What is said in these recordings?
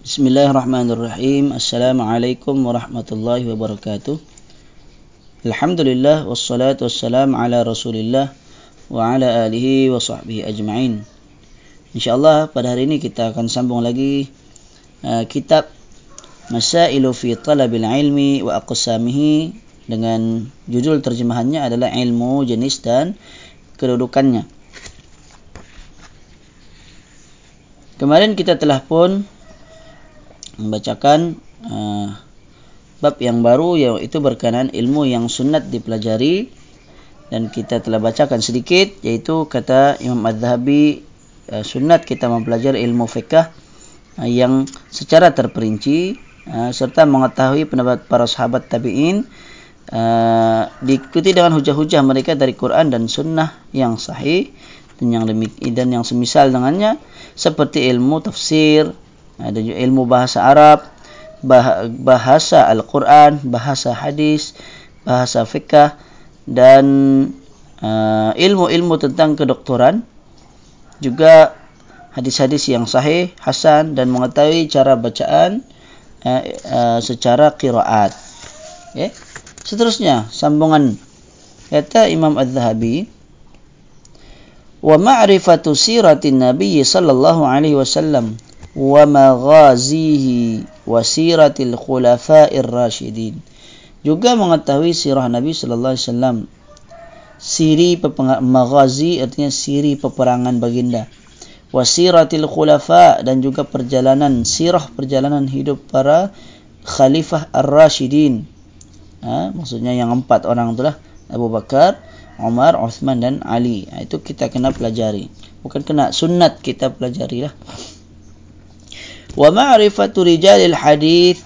Bismillahirrahmanirrahim. Assalamualaikum warahmatullahi wabarakatuh. Alhamdulillah wassalatu wassalam ala Rasulillah wa ala alihi wa sahbihi ajma'in. Insyaallah pada hari ini kita akan sambung lagi uh, kitab Masailu fi Talabil Ilmi wa Aqsamihi dengan judul terjemahannya adalah ilmu jenis dan kedudukannya. Kemarin kita telah pun membacakan uh, bab yang baru yaitu berkenaan ilmu yang sunat dipelajari dan kita telah bacakan sedikit yaitu kata Imam Az-Zahabi uh, sunat kita mempelajari ilmu fiqh uh, yang secara terperinci uh, serta mengetahui pendapat para sahabat tabi'in uh, diikuti dengan hujah-hujah mereka dari Quran dan sunnah yang sahih dan yang demikian dan yang semisal dengannya seperti ilmu tafsir ada juga ilmu bahasa Arab, bahasa Al-Quran, bahasa hadis, bahasa fikah dan uh, ilmu-ilmu tentang kedoktoran juga hadis-hadis yang sahih, hasan dan mengetahui cara bacaan uh, uh, secara qiraat. Okay. Seterusnya sambungan kata Imam Az-Zahabi wa ma'rifatu siratin nabiy sallallahu alaihi wasallam wa siratil khulafa'ir rasyidin juga mengetahui sirah Nabi sallallahu alaihi wasallam siri maghazi artinya siri peperangan baginda. Wasiratil khulafa dan juga perjalanan sirah perjalanan hidup para khalifah ar-rasyidin ha, maksudnya yang empat orang itulah Abu Bakar Umar Uthman dan Ali. Ha, itu kita kena pelajari. Bukan kena sunat kita pelajari lah wa ma'rifatu rijalil hadis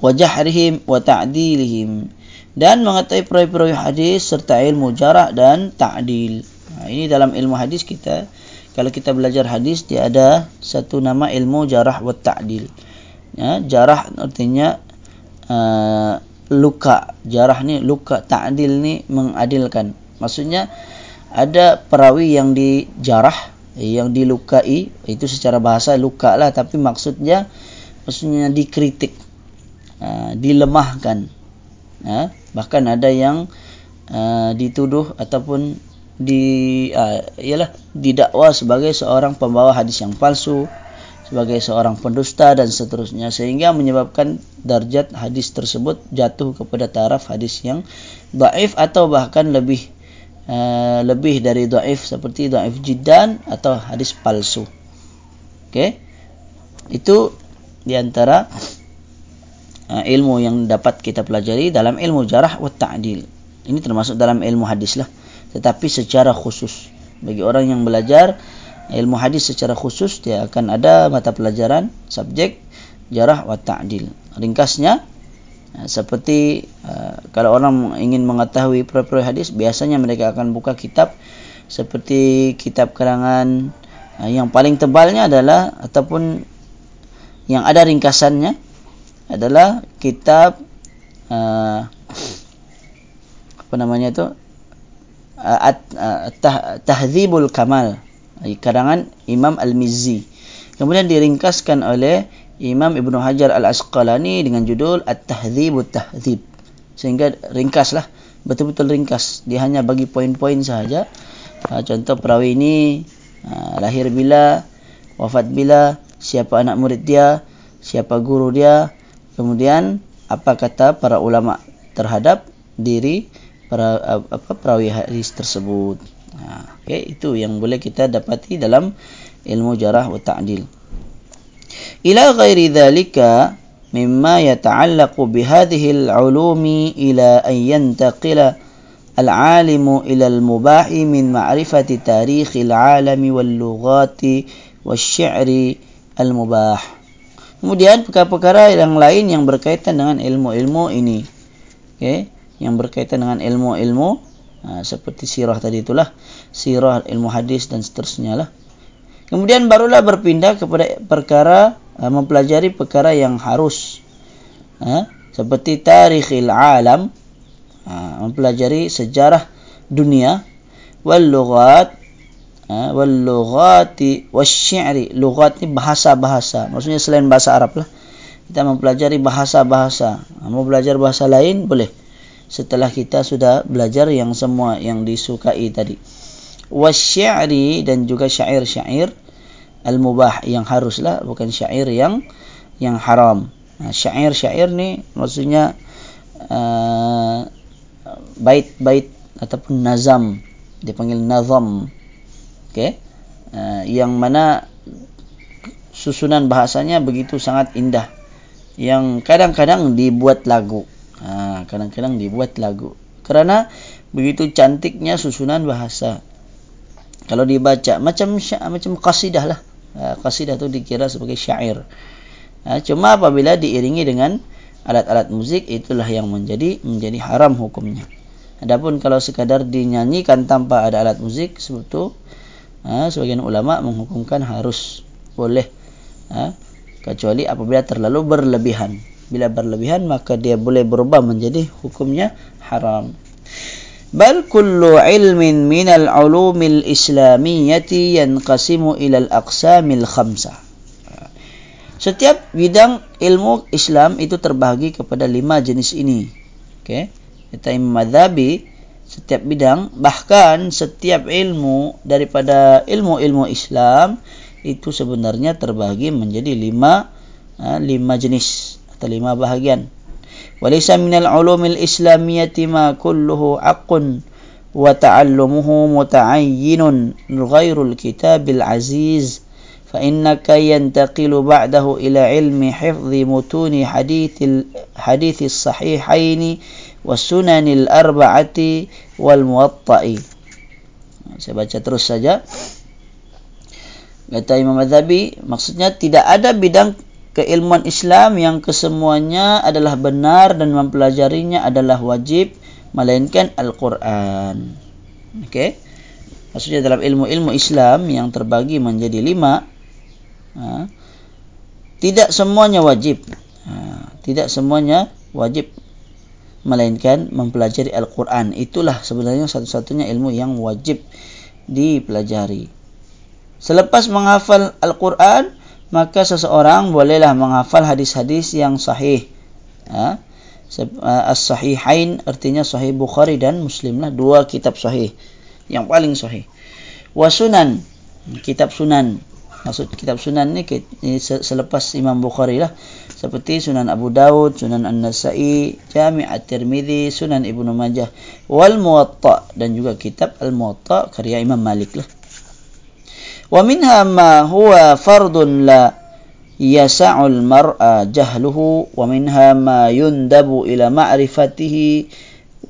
wa jahrihim wa ta'dilihim dan mengetahui perawi-perawi hadis serta ilmu jarak dan ta'dil. Nah, ini dalam ilmu hadis kita kalau kita belajar hadis dia ada satu nama ilmu jarah wa ta'dil. Ya, jarah artinya uh, luka. Jarah ni luka, ta'dil ni mengadilkan. Maksudnya ada perawi yang dijarah yang dilukai itu secara bahasa luka lah. Tapi maksudnya maksudnya dikritik uh, dilemahkan. Uh, bahkan ada yang uh, dituduh ataupun di uh, ialah didakwa sebagai seorang pembawa hadis yang palsu sebagai seorang pendusta dan seterusnya. Sehingga menyebabkan darjat hadis tersebut jatuh kepada taraf hadis yang dhaif atau bahkan lebih Eh, lebih dari dhaif seperti dhaif jiddan atau hadis palsu. Okey. Itu di antara uh, ilmu yang dapat kita pelajari dalam ilmu jarah wa ta'dil. Ini termasuk dalam ilmu hadis lah. Tetapi secara khusus bagi orang yang belajar ilmu hadis secara khusus dia akan ada mata pelajaran subjek jarah wa ta'dil. Ringkasnya seperti uh, kalau orang ingin mengetahui perkara hadis biasanya mereka akan buka kitab seperti kitab karangan uh, yang paling tebalnya adalah ataupun yang ada ringkasannya adalah kitab apa namanya itu at-tahdzibul kamal karangan Imam Al-Mizzi. Kemudian diringkaskan oleh Imam Ibn Hajar Al-Asqalani dengan judul At-Tahdzibut Tahdzib. Sehingga ringkaslah, betul-betul ringkas. Dia hanya bagi poin-poin sahaja. Ha, contoh perawi ini ha, lahir bila, wafat bila, siapa anak murid dia, siapa guru dia, kemudian apa kata para ulama terhadap diri para apa perawi hadis tersebut. Ha, okay, itu yang boleh kita dapati dalam ilmu jarah wa ta'dil ila ghairi dhalika mimma yata'allaqu bihadhihi al-'ulumi ila an yantaqila al-'alimu ila al-mubahi min ma'rifati tarikh al-'alami wal-lughati wasy-sy'ri al-mubah. Kemudian perkara-perkara yang lain yang berkaitan dengan ilmu-ilmu ini. Okey yang berkaitan dengan ilmu-ilmu ha, seperti sirah tadi itulah. Sirah ilmu hadis dan seterusnya lah. Kemudian barulah berpindah kepada perkara uh, mempelajari perkara yang harus. Uh, seperti tarikhil alam. Uh, mempelajari sejarah dunia. Wal lughat. Ha, wal lughati wasyi'ri lughat ni bahasa-bahasa. Maksudnya selain bahasa Arab lah. Kita mempelajari bahasa-bahasa. Ha, mau belajar bahasa lain boleh. Setelah kita sudah belajar yang semua yang disukai tadi. Wasyi'ri dan juga syair-syair al-mubah yang haruslah bukan syair yang yang haram. Ha, syair-syair ni maksudnya uh, bait-bait ataupun nazam. Dipanggil nazam. Okay? uh, yang mana susunan bahasanya begitu sangat indah. Yang kadang-kadang dibuat lagu. Uh, kadang-kadang dibuat lagu. Kerana begitu cantiknya susunan bahasa. Kalau dibaca macam macam qasidah lah. uh, qasidah tu dikira sebagai syair. Uh, cuma apabila diiringi dengan alat-alat musik itulah yang menjadi menjadi haram hukumnya. Adapun kalau sekadar dinyanyikan tanpa ada alat musik sebab itu ha, sebagian ulama menghukumkan harus boleh kecuali apabila terlalu berlebihan. Bila berlebihan maka dia boleh berubah menjadi hukumnya haram al ulum al islamiyyati yanqasimu ila al aqsam al khamsah setiap bidang ilmu Islam itu terbahagi kepada lima jenis ini. Okey. Kata Imam Madhabi setiap bidang bahkan setiap ilmu daripada ilmu-ilmu Islam itu sebenarnya terbahagi menjadi lima ha, lima jenis atau lima bahagian islamiyyati ma kulluhu aqun wa ta'allumuhu muta'ayyinun ghairul kitabil aziz fa innaka yantaqilu ba'dahu ila ilmi hifdhi mutuni hadithil hadithis sahihaini wasunanil arba'ati wal muwatta'i. Saya terus saja. Kata Imam Madhabi, maksudnya tidak ada bidang keilmuan Islam yang kesemuanya adalah benar dan mempelajarinya adalah wajib melainkan Al-Quran. Okey. Maksudnya dalam ilmu-ilmu Islam yang terbagi menjadi lima, ha, tidak semuanya wajib. Ha, tidak semuanya wajib melainkan mempelajari Al-Quran. Itulah sebenarnya satu-satunya ilmu yang wajib dipelajari. Selepas menghafal Al-Quran, maka seseorang bolehlah menghafal hadis-hadis yang sahih. Ha? As-Sahihain artinya Sahih Bukhari dan Muslim lah. Dua kitab sahih. Yang paling sahih. Wasunan. Kitab sunan. Maksud kitab sunan ni selepas Imam Bukhari lah seperti Sunan Abu Daud, Sunan An-Nasa'i, Jami' At-Tirmidzi, Sunan Ibnu Majah, wal Muwatta dan juga kitab Al-Muwatta karya Imam Malik lah. Wa minha ma huwa fardun la yas'ul mar'a jahluhu wa minha ma yundabu ila ma'rifatihi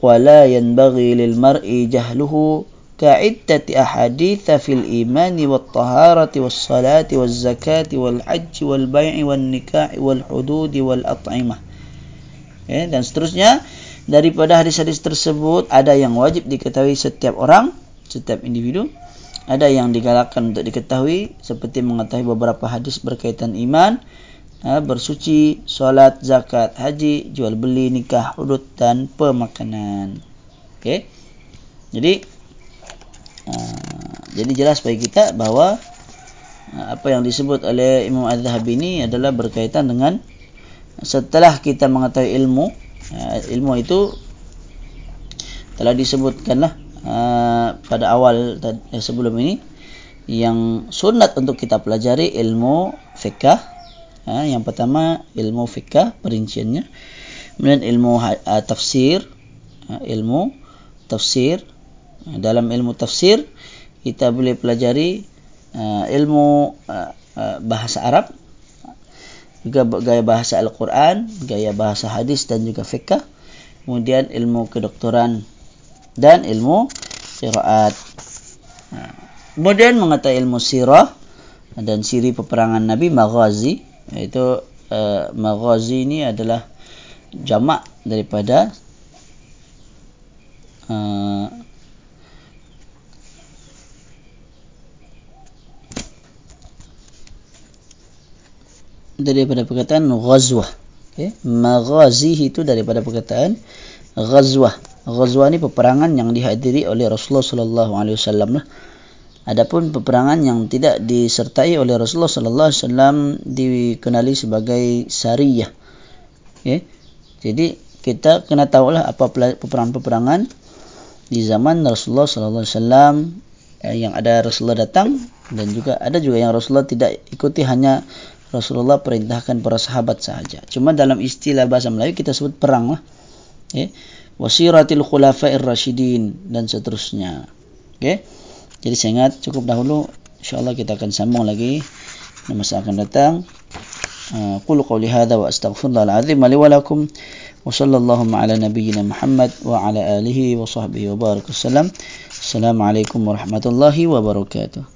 wa la yanbaghi lil mar'i jahluhu كعدة أحاديث في الإيمان والطهارة والصلاة والزكاة والحج والبيع والنكاح والحدود والأطعمة ya, dan seterusnya daripada hadis-hadis tersebut ada yang wajib diketahui setiap orang setiap individu ada yang digalakkan untuk diketahui seperti mengetahui beberapa hadis berkaitan iman ha, bersuci, solat, zakat, haji, jual beli, nikah, hudud dan pemakanan. Okey. Jadi Ah, jadi jelas bagi kita bahawa ah, apa yang disebut oleh Imam Az-Zahabi ini adalah berkaitan dengan setelah kita mengetahui ilmu ah, ilmu itu telah disebutkanlah pada awal eh, sebelum ini yang sunat untuk kita pelajari ilmu fikah yang pertama ilmu fikah perinciannya kemudian ilmu tafsir ilmu tafsir dalam ilmu tafsir kita boleh pelajari uh, ilmu uh, uh, bahasa Arab juga gaya bahasa Al-Quran, gaya bahasa hadis dan juga fiqh. Kemudian ilmu kedoktoran dan ilmu qiraat. Uh, kemudian mengetahui ilmu sirah dan siri peperangan Nabi Maghazi iaitu uh, Maghazi ini adalah jamak daripada uh, daripada perkataan ghazwah. Okay. Maghazi itu daripada perkataan ghazwah. Ghazwah ni peperangan yang dihadiri oleh Rasulullah sallallahu alaihi wasallam lah. Adapun peperangan yang tidak disertai oleh Rasulullah sallallahu alaihi wasallam dikenali sebagai sariyah. Okay. Jadi kita kena tahulah apa peperangan-peperangan di zaman Rasulullah sallallahu alaihi wasallam eh, yang ada Rasulullah datang dan juga ada juga yang Rasulullah tidak ikuti hanya Rasulullah perintahkan para sahabat sahaja. Cuma dalam istilah bahasa Melayu kita sebut perang lah. Okay. Wasiratil khulafa'ir rasyidin dan seterusnya. Okay. Jadi saya ingat cukup dahulu insyaallah kita akan sambung lagi di masa akan datang. Qul qawli hadha wa astaghfirullahal azim li wa lakum wa sallallahu ala nabiyyina Muhammad wa ala alihi wa sahbihi wa baraka sallam. Assalamualaikum warahmatullahi wabarakatuh.